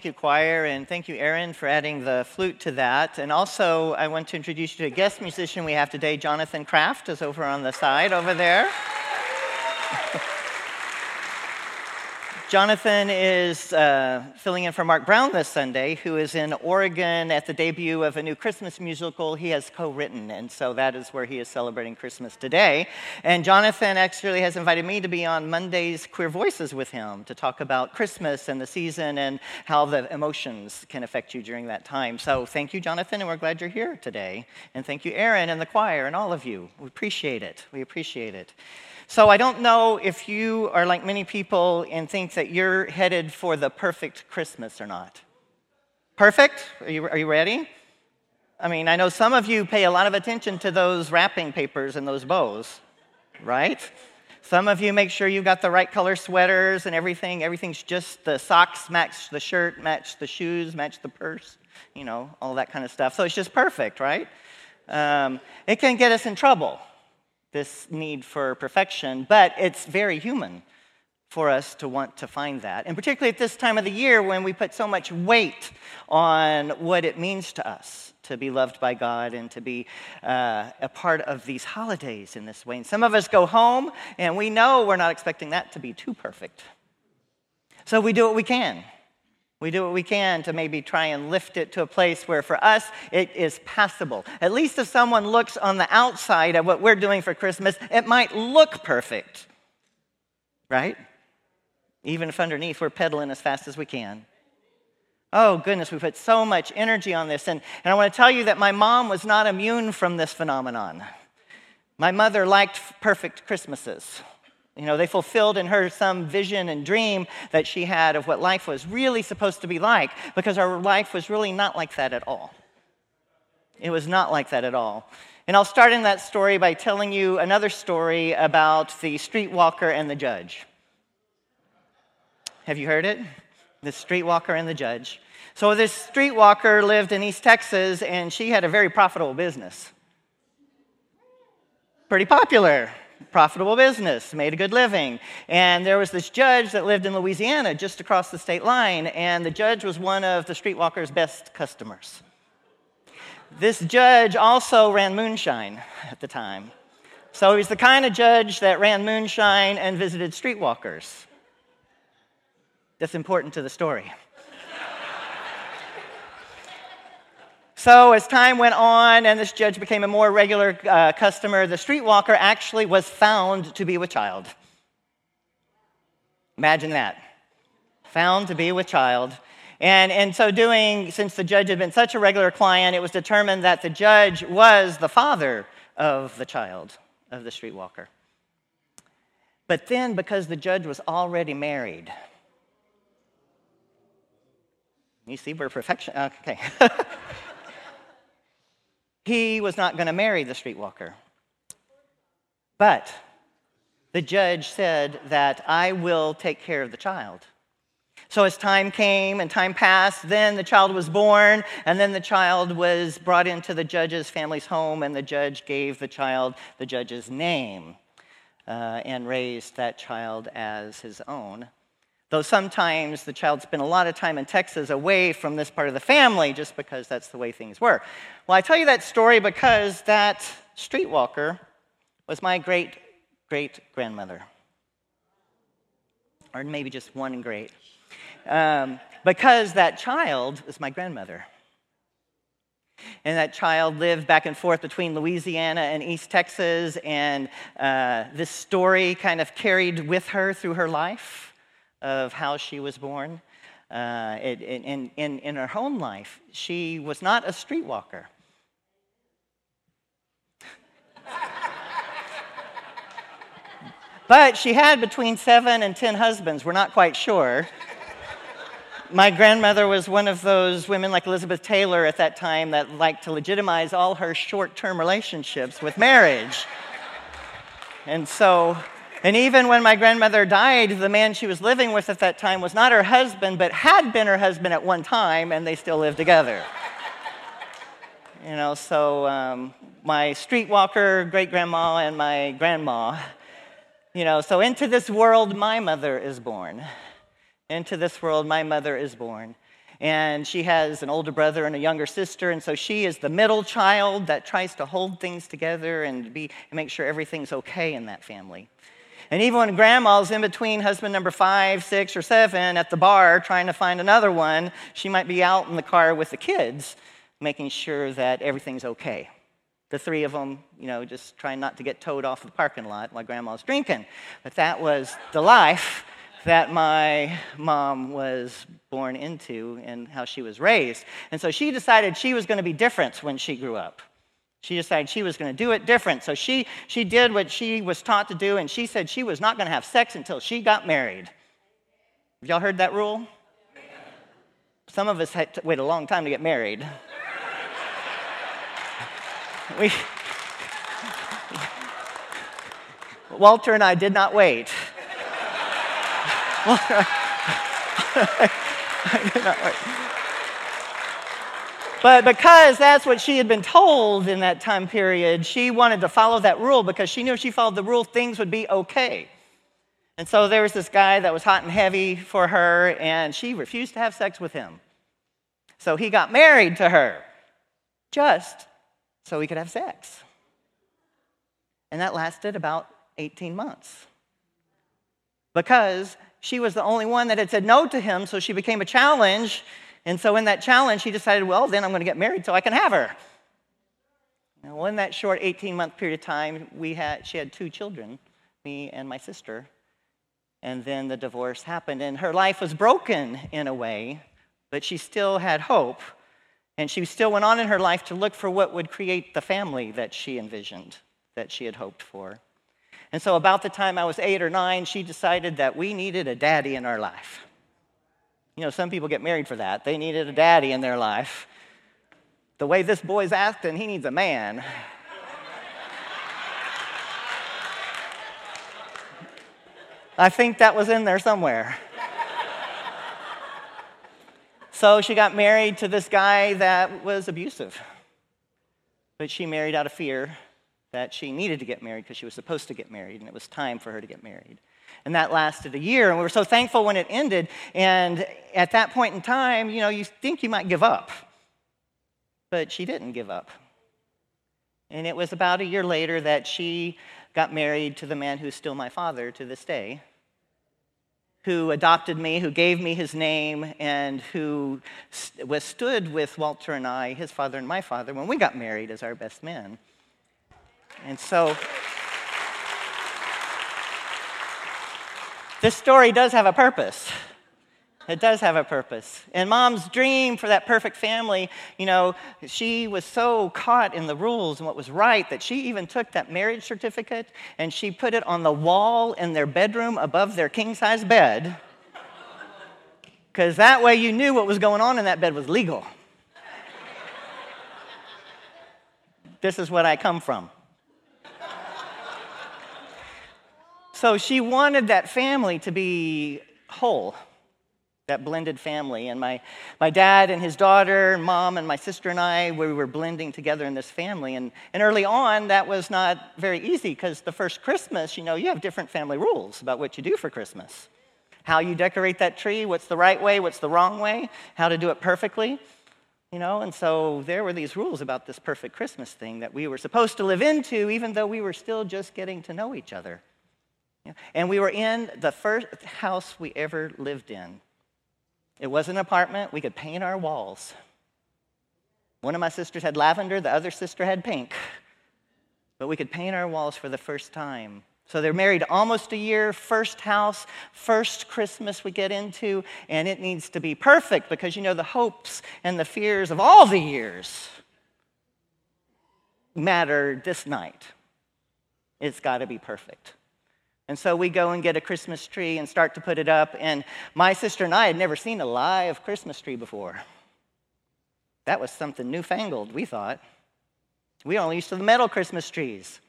Thank you, choir, and thank you, Aaron, for adding the flute to that. And also, I want to introduce you to a guest musician we have today. Jonathan Kraft is over on the side over there. Jonathan is uh, filling in for Mark Brown this Sunday, who is in Oregon at the debut of a new Christmas musical he has co written. And so that is where he is celebrating Christmas today. And Jonathan actually has invited me to be on Monday's Queer Voices with him to talk about Christmas and the season and how the emotions can affect you during that time. So thank you, Jonathan, and we're glad you're here today. And thank you, Aaron, and the choir, and all of you. We appreciate it. We appreciate it. So I don't know if you are like many people and think that you're headed for the perfect Christmas or not. Perfect? Are you, are you ready? I mean, I know some of you pay a lot of attention to those wrapping papers and those bows, right? Some of you make sure you got the right color sweaters and everything. Everything's just the socks match the shirt, match the shoes, match the purse, you know, all that kind of stuff. So it's just perfect, right? Um, it can get us in trouble this need for perfection, but it's very human for us to want to find that. And particularly at this time of the year when we put so much weight on what it means to us to be loved by God and to be uh, a part of these holidays in this way. And some of us go home and we know we're not expecting that to be too perfect. So we do what we can we do what we can to maybe try and lift it to a place where for us it is passable. At least if someone looks on the outside at what we're doing for Christmas, it might look perfect, right? Even if underneath we're pedaling as fast as we can. Oh, goodness, we put so much energy on this. And, and I want to tell you that my mom was not immune from this phenomenon. My mother liked perfect Christmases. You know, they fulfilled in her some vision and dream that she had of what life was really supposed to be like because our life was really not like that at all. It was not like that at all. And I'll start in that story by telling you another story about the streetwalker and the judge. Have you heard it? The streetwalker and the judge. So, this streetwalker lived in East Texas and she had a very profitable business. Pretty popular profitable business, made a good living. And there was this judge that lived in Louisiana just across the state line, and the judge was one of the streetwalker's best customers. This judge also ran moonshine at the time. So he was the kind of judge that ran moonshine and visited streetwalkers. That's important to the story. So, as time went on and this judge became a more regular uh, customer, the streetwalker actually was found to be with child. Imagine that. Found to be with child. And in so doing, since the judge had been such a regular client, it was determined that the judge was the father of the child, of the streetwalker. But then, because the judge was already married, you see, we're perfection. Okay. he was not going to marry the streetwalker. But the judge said that I will take care of the child. So, as time came and time passed, then the child was born, and then the child was brought into the judge's family's home, and the judge gave the child the judge's name uh, and raised that child as his own. Though sometimes the child spent a lot of time in Texas away from this part of the family just because that's the way things were. Well, I tell you that story because that streetwalker was my great great grandmother. Or maybe just one great. Um, because that child was my grandmother. And that child lived back and forth between Louisiana and East Texas, and uh, this story kind of carried with her through her life of how she was born. Uh, it, in, in, in her home life, she was not a streetwalker. but she had between seven and ten husbands, we're not quite sure. My grandmother was one of those women like Elizabeth Taylor at that time that liked to legitimize all her short term relationships with marriage. And so and even when my grandmother died, the man she was living with at that time was not her husband, but had been her husband at one time, and they still live together. you know, so um, my streetwalker great grandma and my grandma, you know, so into this world my mother is born. Into this world my mother is born. And she has an older brother and a younger sister, and so she is the middle child that tries to hold things together and, be, and make sure everything's okay in that family. And even when grandma's in between husband number five, six, or seven at the bar trying to find another one, she might be out in the car with the kids, making sure that everything's okay. The three of them, you know, just trying not to get towed off the parking lot while grandma's drinking. But that was the life that my mom was born into and how she was raised. And so she decided she was going to be different when she grew up. She decided she was going to do it different. So she, she did what she was taught to do, and she said she was not going to have sex until she got married. Have y'all heard that rule? Some of us had to wait a long time to get married. we, Walter and I did not wait. I did not wait. But because that's what she had been told in that time period, she wanted to follow that rule because she knew if she followed the rule, things would be okay. And so there was this guy that was hot and heavy for her, and she refused to have sex with him. So he got married to her just so he could have sex. And that lasted about 18 months because she was the only one that had said no to him, so she became a challenge and so in that challenge, she decided, well, then I'm going to get married so I can have her. well, in that short 18 month period of time, we had, she had two children, me and my sister. And then the divorce happened, and her life was broken in a way, but she still had hope. And she still went on in her life to look for what would create the family that she envisioned, that she had hoped for. And so, about the time I was eight or nine, she decided that we needed a daddy in our life. You know, some people get married for that. They needed a daddy in their life. The way this boy's acting, he needs a man. I think that was in there somewhere. so she got married to this guy that was abusive. But she married out of fear that she needed to get married because she was supposed to get married and it was time for her to get married. And that lasted a year. And we were so thankful when it ended. And at that point in time, you know, you think you might give up. But she didn't give up. And it was about a year later that she got married to the man who's still my father to this day, who adopted me, who gave me his name, and who was stood with Walter and I, his father and my father, when we got married as our best men. And so. This story does have a purpose. It does have a purpose. And mom's dream for that perfect family, you know, she was so caught in the rules and what was right that she even took that marriage certificate and she put it on the wall in their bedroom above their king size bed. Because that way you knew what was going on in that bed was legal. this is what I come from. So she wanted that family to be whole, that blended family. And my, my dad and his daughter, mom and my sister and I, we were blending together in this family. And, and early on, that was not very easy because the first Christmas, you know, you have different family rules about what you do for Christmas. How you decorate that tree, what's the right way, what's the wrong way, how to do it perfectly. You know, and so there were these rules about this perfect Christmas thing that we were supposed to live into, even though we were still just getting to know each other. And we were in the first house we ever lived in. It was an apartment. We could paint our walls. One of my sisters had lavender, the other sister had pink. But we could paint our walls for the first time. So they're married almost a year, first house, first Christmas we get into, and it needs to be perfect because you know the hopes and the fears of all the years matter this night. It's got to be perfect. And so we go and get a Christmas tree and start to put it up. And my sister and I had never seen a live Christmas tree before. That was something newfangled, we thought. We only used to the metal Christmas trees.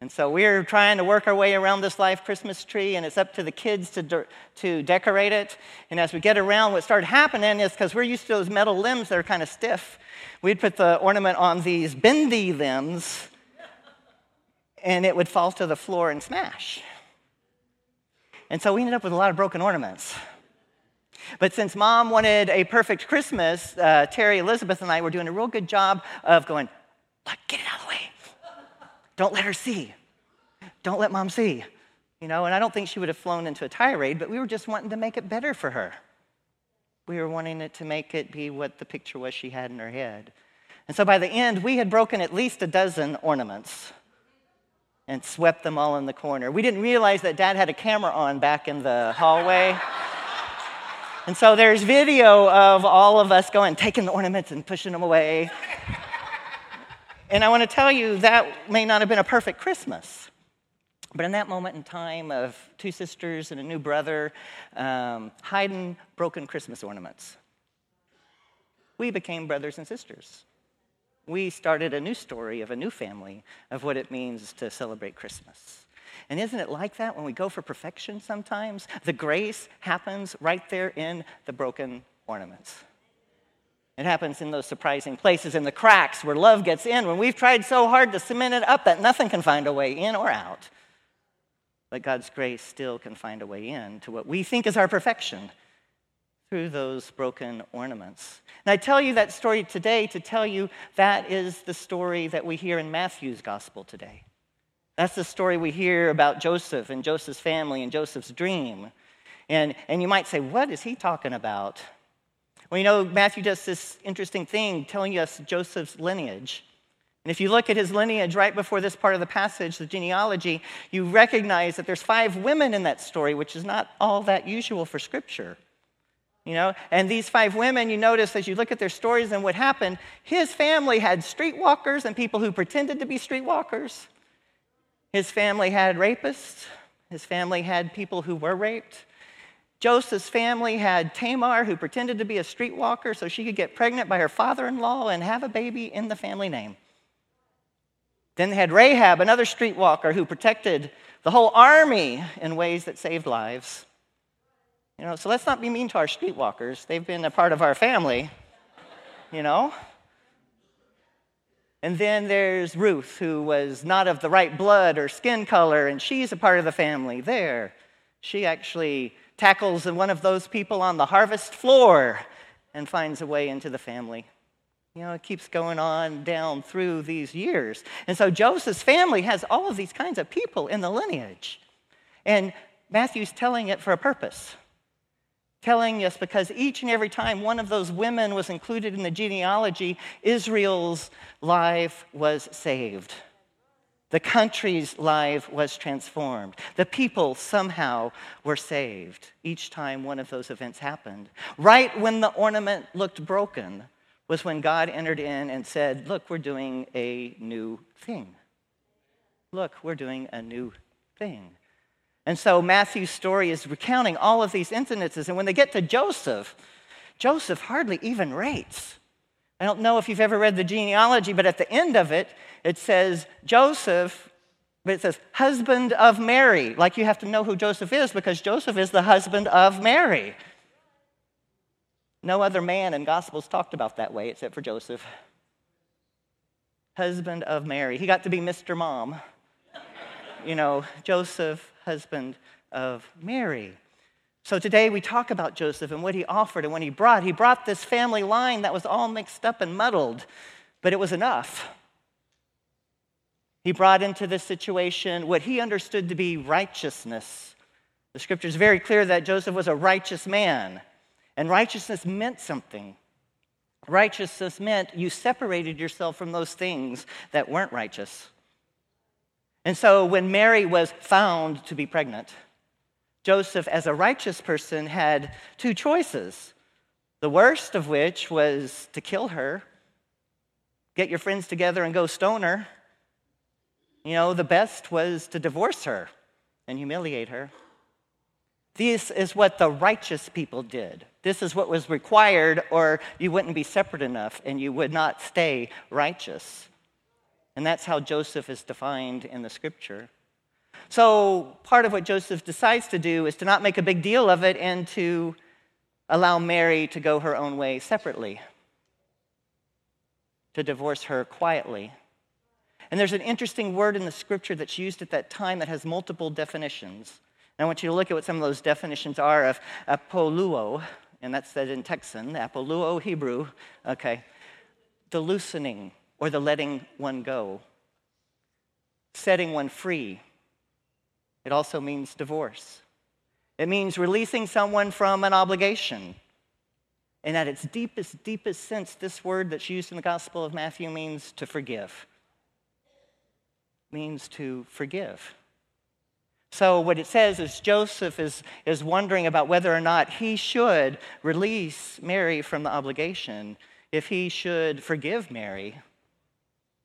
And so we're trying to work our way around this live Christmas tree, and it's up to the kids to, de- to decorate it. And as we get around, what started happening is because we're used to those metal limbs that are kind of stiff, we'd put the ornament on these bendy limbs, and it would fall to the floor and smash. And so we ended up with a lot of broken ornaments. But since mom wanted a perfect Christmas, uh, Terry, Elizabeth, and I were doing a real good job of going, Look, get it out of the way. Don't let her see. Don't let mom see. You know, and I don't think she would have flown into a tirade, but we were just wanting to make it better for her. We were wanting it to make it be what the picture was she had in her head. And so by the end, we had broken at least a dozen ornaments and swept them all in the corner. We didn't realize that dad had a camera on back in the hallway. and so there's video of all of us going, taking the ornaments and pushing them away. and I want to tell you that may not have been a perfect Christmas. But in that moment in time of two sisters and a new brother um, hiding broken Christmas ornaments, we became brothers and sisters we started a new story of a new family of what it means to celebrate Christmas. And isn't it like that when we go for perfection sometimes? The grace happens right there in the broken ornaments. It happens in those surprising places, in the cracks where love gets in, when we've tried so hard to cement it up that nothing can find a way in or out. But God's grace still can find a way in to what we think is our perfection through those broken ornaments. And I tell you that story today to tell you that is the story that we hear in Matthew's gospel today. That's the story we hear about Joseph and Joseph's family and Joseph's dream. And, and you might say, what is he talking about? Well, you know, Matthew does this interesting thing telling us Joseph's lineage. And if you look at his lineage right before this part of the passage, the genealogy, you recognize that there's five women in that story, which is not all that usual for Scripture. You know, and these five women, you notice as you look at their stories and what happened, his family had streetwalkers and people who pretended to be streetwalkers. His family had rapists. His family had people who were raped. Joseph's family had Tamar, who pretended to be a streetwalker so she could get pregnant by her father in law and have a baby in the family name. Then they had Rahab, another streetwalker who protected the whole army in ways that saved lives. You know, so let's not be mean to our streetwalkers. They've been a part of our family, you know. And then there's Ruth, who was not of the right blood or skin color, and she's a part of the family there. She actually tackles one of those people on the harvest floor and finds a way into the family. You know, it keeps going on down through these years. And so Joseph's family has all of these kinds of people in the lineage. And Matthew's telling it for a purpose telling us because each and every time one of those women was included in the genealogy, Israel's life was saved. The country's life was transformed. The people somehow were saved each time one of those events happened. Right when the ornament looked broken was when God entered in and said, Look, we're doing a new thing. Look, we're doing a new thing. And so Matthew's story is recounting all of these incidences. And when they get to Joseph, Joseph hardly even rates. I don't know if you've ever read the genealogy, but at the end of it, it says Joseph, but it says husband of Mary. Like you have to know who Joseph is because Joseph is the husband of Mary. No other man in Gospels talked about that way except for Joseph. Husband of Mary. He got to be Mr. Mom. You know, Joseph husband of Mary. So today we talk about Joseph and what he offered and what he brought. He brought this family line that was all mixed up and muddled, but it was enough. He brought into this situation what he understood to be righteousness. The scripture is very clear that Joseph was a righteous man, and righteousness meant something. Righteousness meant you separated yourself from those things that weren't righteous. And so when Mary was found to be pregnant, Joseph, as a righteous person, had two choices. The worst of which was to kill her, get your friends together and go stone her. You know, the best was to divorce her and humiliate her. This is what the righteous people did. This is what was required, or you wouldn't be separate enough and you would not stay righteous. And that's how Joseph is defined in the scripture. So, part of what Joseph decides to do is to not make a big deal of it and to allow Mary to go her own way separately, to divorce her quietly. And there's an interesting word in the scripture that's used at that time that has multiple definitions. And I want you to look at what some of those definitions are of apoluo and that's said in Texan, Apoluo Hebrew, okay, the loosening or the letting one go, setting one free. It also means divorce. It means releasing someone from an obligation. And at its deepest, deepest sense, this word that's used in the Gospel of Matthew means to forgive. Means to forgive. So, what it says is Joseph is, is wondering about whether or not he should release Mary from the obligation, if he should forgive Mary.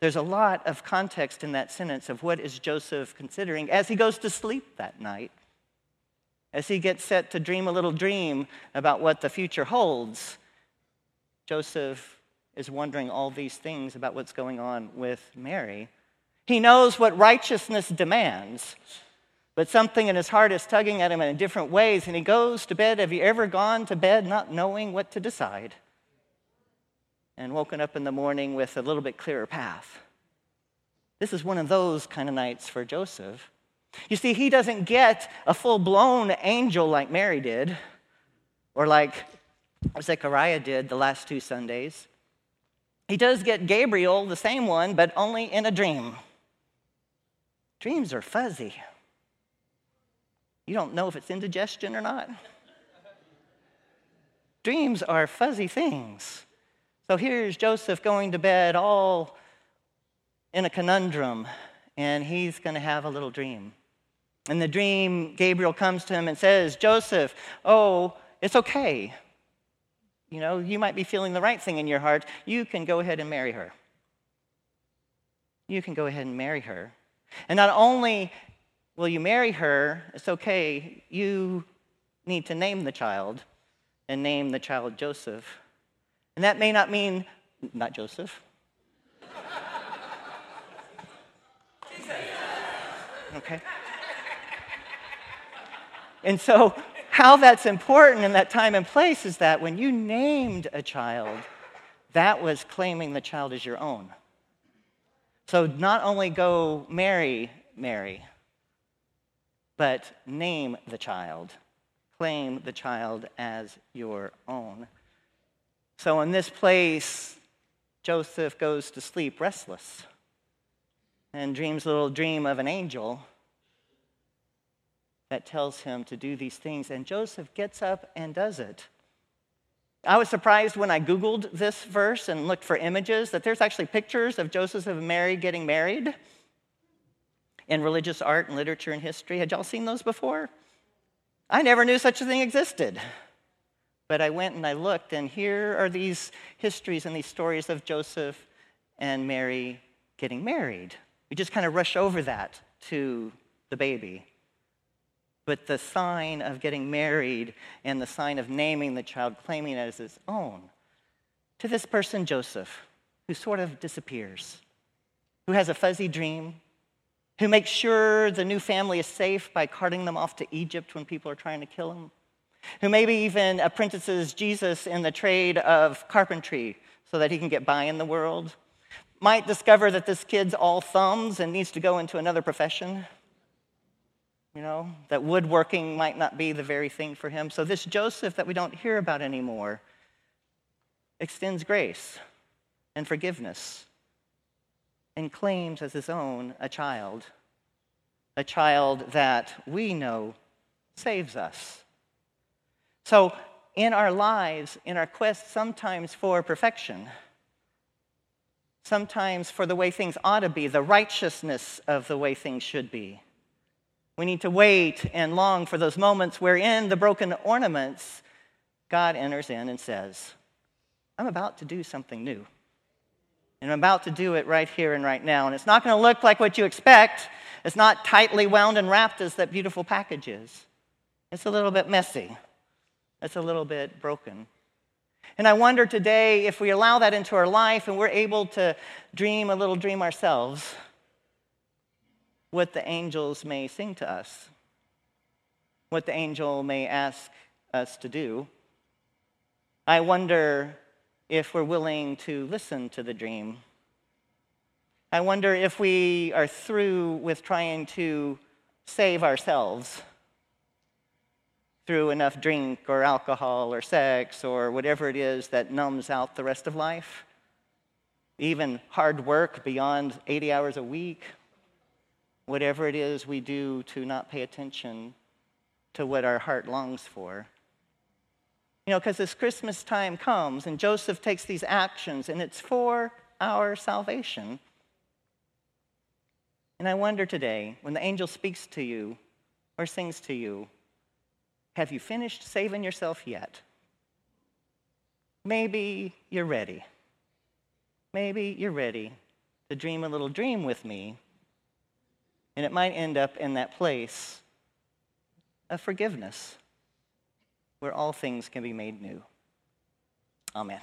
There's a lot of context in that sentence of what is Joseph considering as he goes to sleep that night, as he gets set to dream a little dream about what the future holds. Joseph is wondering all these things about what's going on with Mary. He knows what righteousness demands but something in his heart is tugging at him in different ways, and he goes to bed. Have you ever gone to bed not knowing what to decide? And woken up in the morning with a little bit clearer path. This is one of those kind of nights for Joseph. You see, he doesn't get a full blown angel like Mary did, or like Zechariah did the last two Sundays. He does get Gabriel, the same one, but only in a dream. Dreams are fuzzy. You don't know if it's indigestion or not. Dreams are fuzzy things. So here's Joseph going to bed all in a conundrum, and he's going to have a little dream. In the dream, Gabriel comes to him and says, Joseph, oh, it's okay. You know, you might be feeling the right thing in your heart. You can go ahead and marry her. You can go ahead and marry her. And not only Will you marry her? It's okay. You need to name the child and name the child Joseph. And that may not mean, not Joseph. Okay? And so, how that's important in that time and place is that when you named a child, that was claiming the child as your own. So, not only go marry Mary, but name the child, claim the child as your own. So in this place, Joseph goes to sleep restless and dreams a little dream of an angel that tells him to do these things. And Joseph gets up and does it. I was surprised when I Googled this verse and looked for images that there's actually pictures of Joseph and Mary getting married in religious art and literature and history. Had y'all seen those before? I never knew such a thing existed. But I went and I looked, and here are these histories and these stories of Joseph and Mary getting married. We just kind of rush over that to the baby. But the sign of getting married and the sign of naming the child, claiming it as his own, to this person, Joseph, who sort of disappears, who has a fuzzy dream, who makes sure the new family is safe by carting them off to Egypt when people are trying to kill them, who maybe even apprentices Jesus in the trade of carpentry so that he can get by in the world, might discover that this kid's all thumbs and needs to go into another profession. You know, that woodworking might not be the very thing for him. So, this Joseph that we don't hear about anymore extends grace and forgiveness and claims as his own a child, a child that we know saves us. So, in our lives, in our quest sometimes for perfection, sometimes for the way things ought to be, the righteousness of the way things should be. We need to wait and long for those moments wherein the broken ornaments, God enters in and says, I'm about to do something new. And I'm about to do it right here and right now. And it's not going to look like what you expect. It's not tightly wound and wrapped as that beautiful package is. It's a little bit messy, it's a little bit broken. And I wonder today if we allow that into our life and we're able to dream a little dream ourselves, what the angels may sing to us, what the angel may ask us to do. I wonder if we're willing to listen to the dream. I wonder if we are through with trying to save ourselves, through enough drink or alcohol or sex or whatever it is that numbs out the rest of life. Even hard work beyond 80 hours a week. Whatever it is we do to not pay attention to what our heart longs for. You know, because this Christmas time comes and Joseph takes these actions and it's for our salvation. And I wonder today, when the angel speaks to you or sings to you, have you finished saving yourself yet? Maybe you're ready. Maybe you're ready to dream a little dream with me, and it might end up in that place of forgiveness where all things can be made new. Amen.